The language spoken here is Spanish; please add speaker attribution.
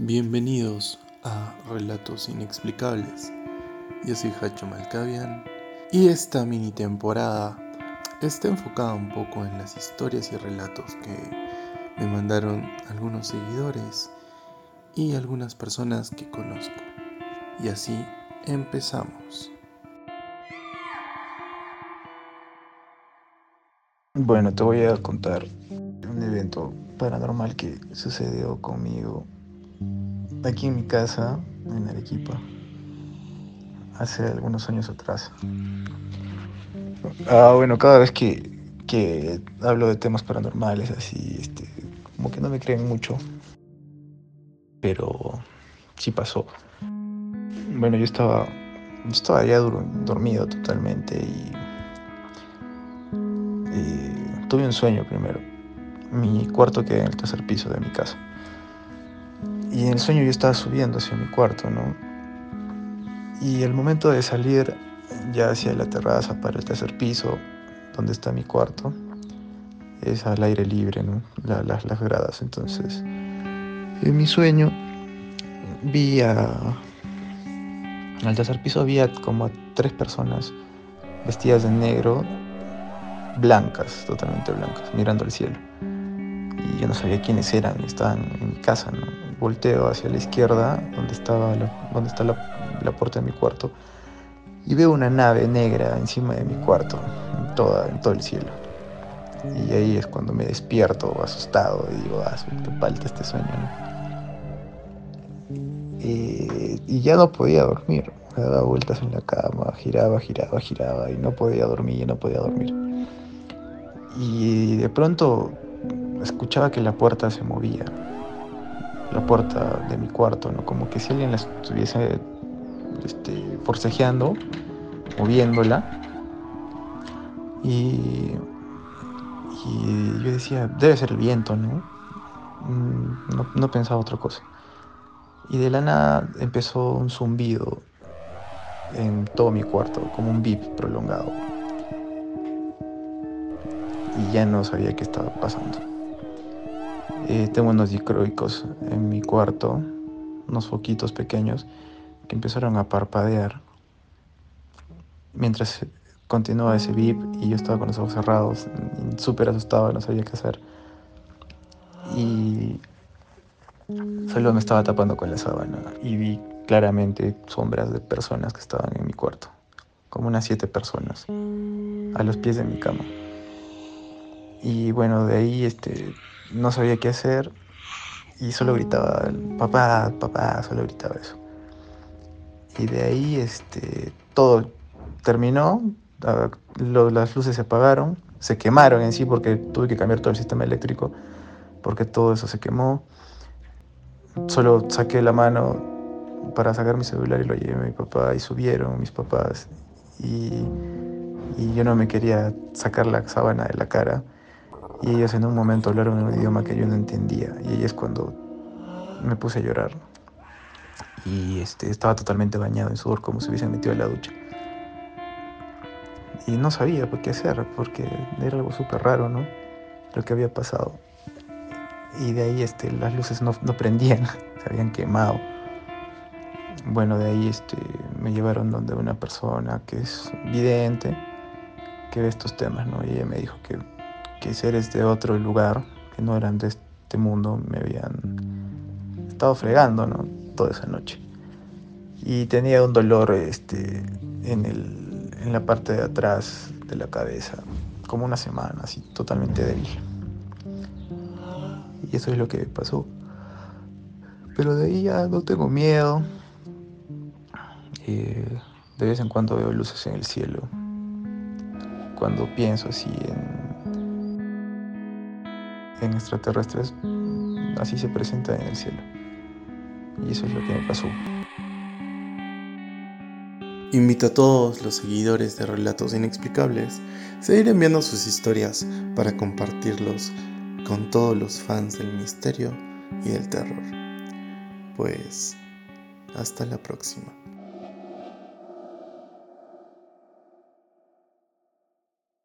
Speaker 1: Bienvenidos a Relatos Inexplicables. Yo soy Hacho Malcavian y esta mini temporada está enfocada un poco en las historias y relatos que me mandaron algunos seguidores y algunas personas que conozco. Y así empezamos.
Speaker 2: Bueno, te voy a contar un evento paranormal que sucedió conmigo aquí en mi casa, en Arequipa, hace algunos años atrás. Ah, bueno, cada vez que, que hablo de temas paranormales, así, este, como que no me creen mucho, pero sí pasó. Bueno, yo estaba, estaba ya dormido totalmente y, y tuve un sueño primero. Mi cuarto queda en el tercer piso de mi casa. Y en el sueño yo estaba subiendo hacia mi cuarto, ¿no? Y el momento de salir ya hacia la terraza para el tercer piso, donde está mi cuarto, es al aire libre, ¿no? las, las gradas. Entonces, en mi sueño vi a... Al tercer piso había como tres personas vestidas de negro, blancas, totalmente blancas, mirando al cielo. Y yo no sabía quiénes eran, estaban en mi casa, ¿no? Volteo hacia la izquierda, donde, estaba donde está la, puerta de mi cuarto, y veo una nave negra encima de mi cuarto, en, toda, en todo el cielo. Y ahí es cuando me despierto asustado y digo, ah, qué falta este sueño. Y, y, ya no podía dormir. Me daba vueltas en la cama, giraba, giraba, giraba y no podía dormir, y no podía dormir. Y de pronto escuchaba que la puerta se movía la puerta de mi cuarto, ¿no? Como que si alguien la estuviese este, forcejeando, moviéndola. Y, yo decía, debe ser el viento, ¿no? Mm, no, no pensaba otra cosa. Y de la nada empezó un zumbido en todo mi cuarto, como un bip prolongado. Y ya no sabía qué estaba pasando. Eh, tengo unos dicroicos en mi cuarto, unos foquitos pequeños que empezaron a parpadear mientras continuaba ese beep y yo estaba con los ojos cerrados, súper asustado, no sabía qué hacer. Y solo me estaba tapando con la sábana y vi claramente sombras de personas que estaban en mi cuarto, como unas siete personas, a los pies de mi cama. Y bueno, de ahí este, no sabía qué hacer y solo gritaba, papá, papá, solo gritaba eso. Y de ahí este, todo terminó, las luces se apagaron, se quemaron en sí porque tuve que cambiar todo el sistema eléctrico, porque todo eso se quemó. Solo saqué la mano para sacar mi celular y lo llevé a mi papá y subieron mis papás y, y yo no me quería sacar la sábana de la cara y ellos en un momento hablaron en un idioma que yo no entendía y ahí es cuando me puse a llorar. Y este, estaba totalmente bañado en sudor como si hubiese metido en la ducha. Y no sabía qué hacer porque era algo súper raro no lo que había pasado. Y de ahí este, las luces no, no prendían se habían quemado. Bueno de ahí este, me llevaron donde una persona que es vidente que ve estos temas no y ella me dijo que que seres de otro lugar, que no eran de este mundo, me habían estado fregando, ¿no? Toda esa noche. Y tenía un dolor este, en, el, en la parte de atrás de la cabeza, como una semana, así, totalmente débil. Y eso es lo que pasó. Pero de ahí ya no tengo miedo. Eh, de vez en cuando veo luces en el cielo. Cuando pienso así en en extraterrestres, así se presenta en el cielo. Y eso es lo que me pasó.
Speaker 1: Invito a todos los seguidores de Relatos Inexplicables a seguir enviando sus historias para compartirlos con todos los fans del misterio y del terror. Pues, hasta la próxima.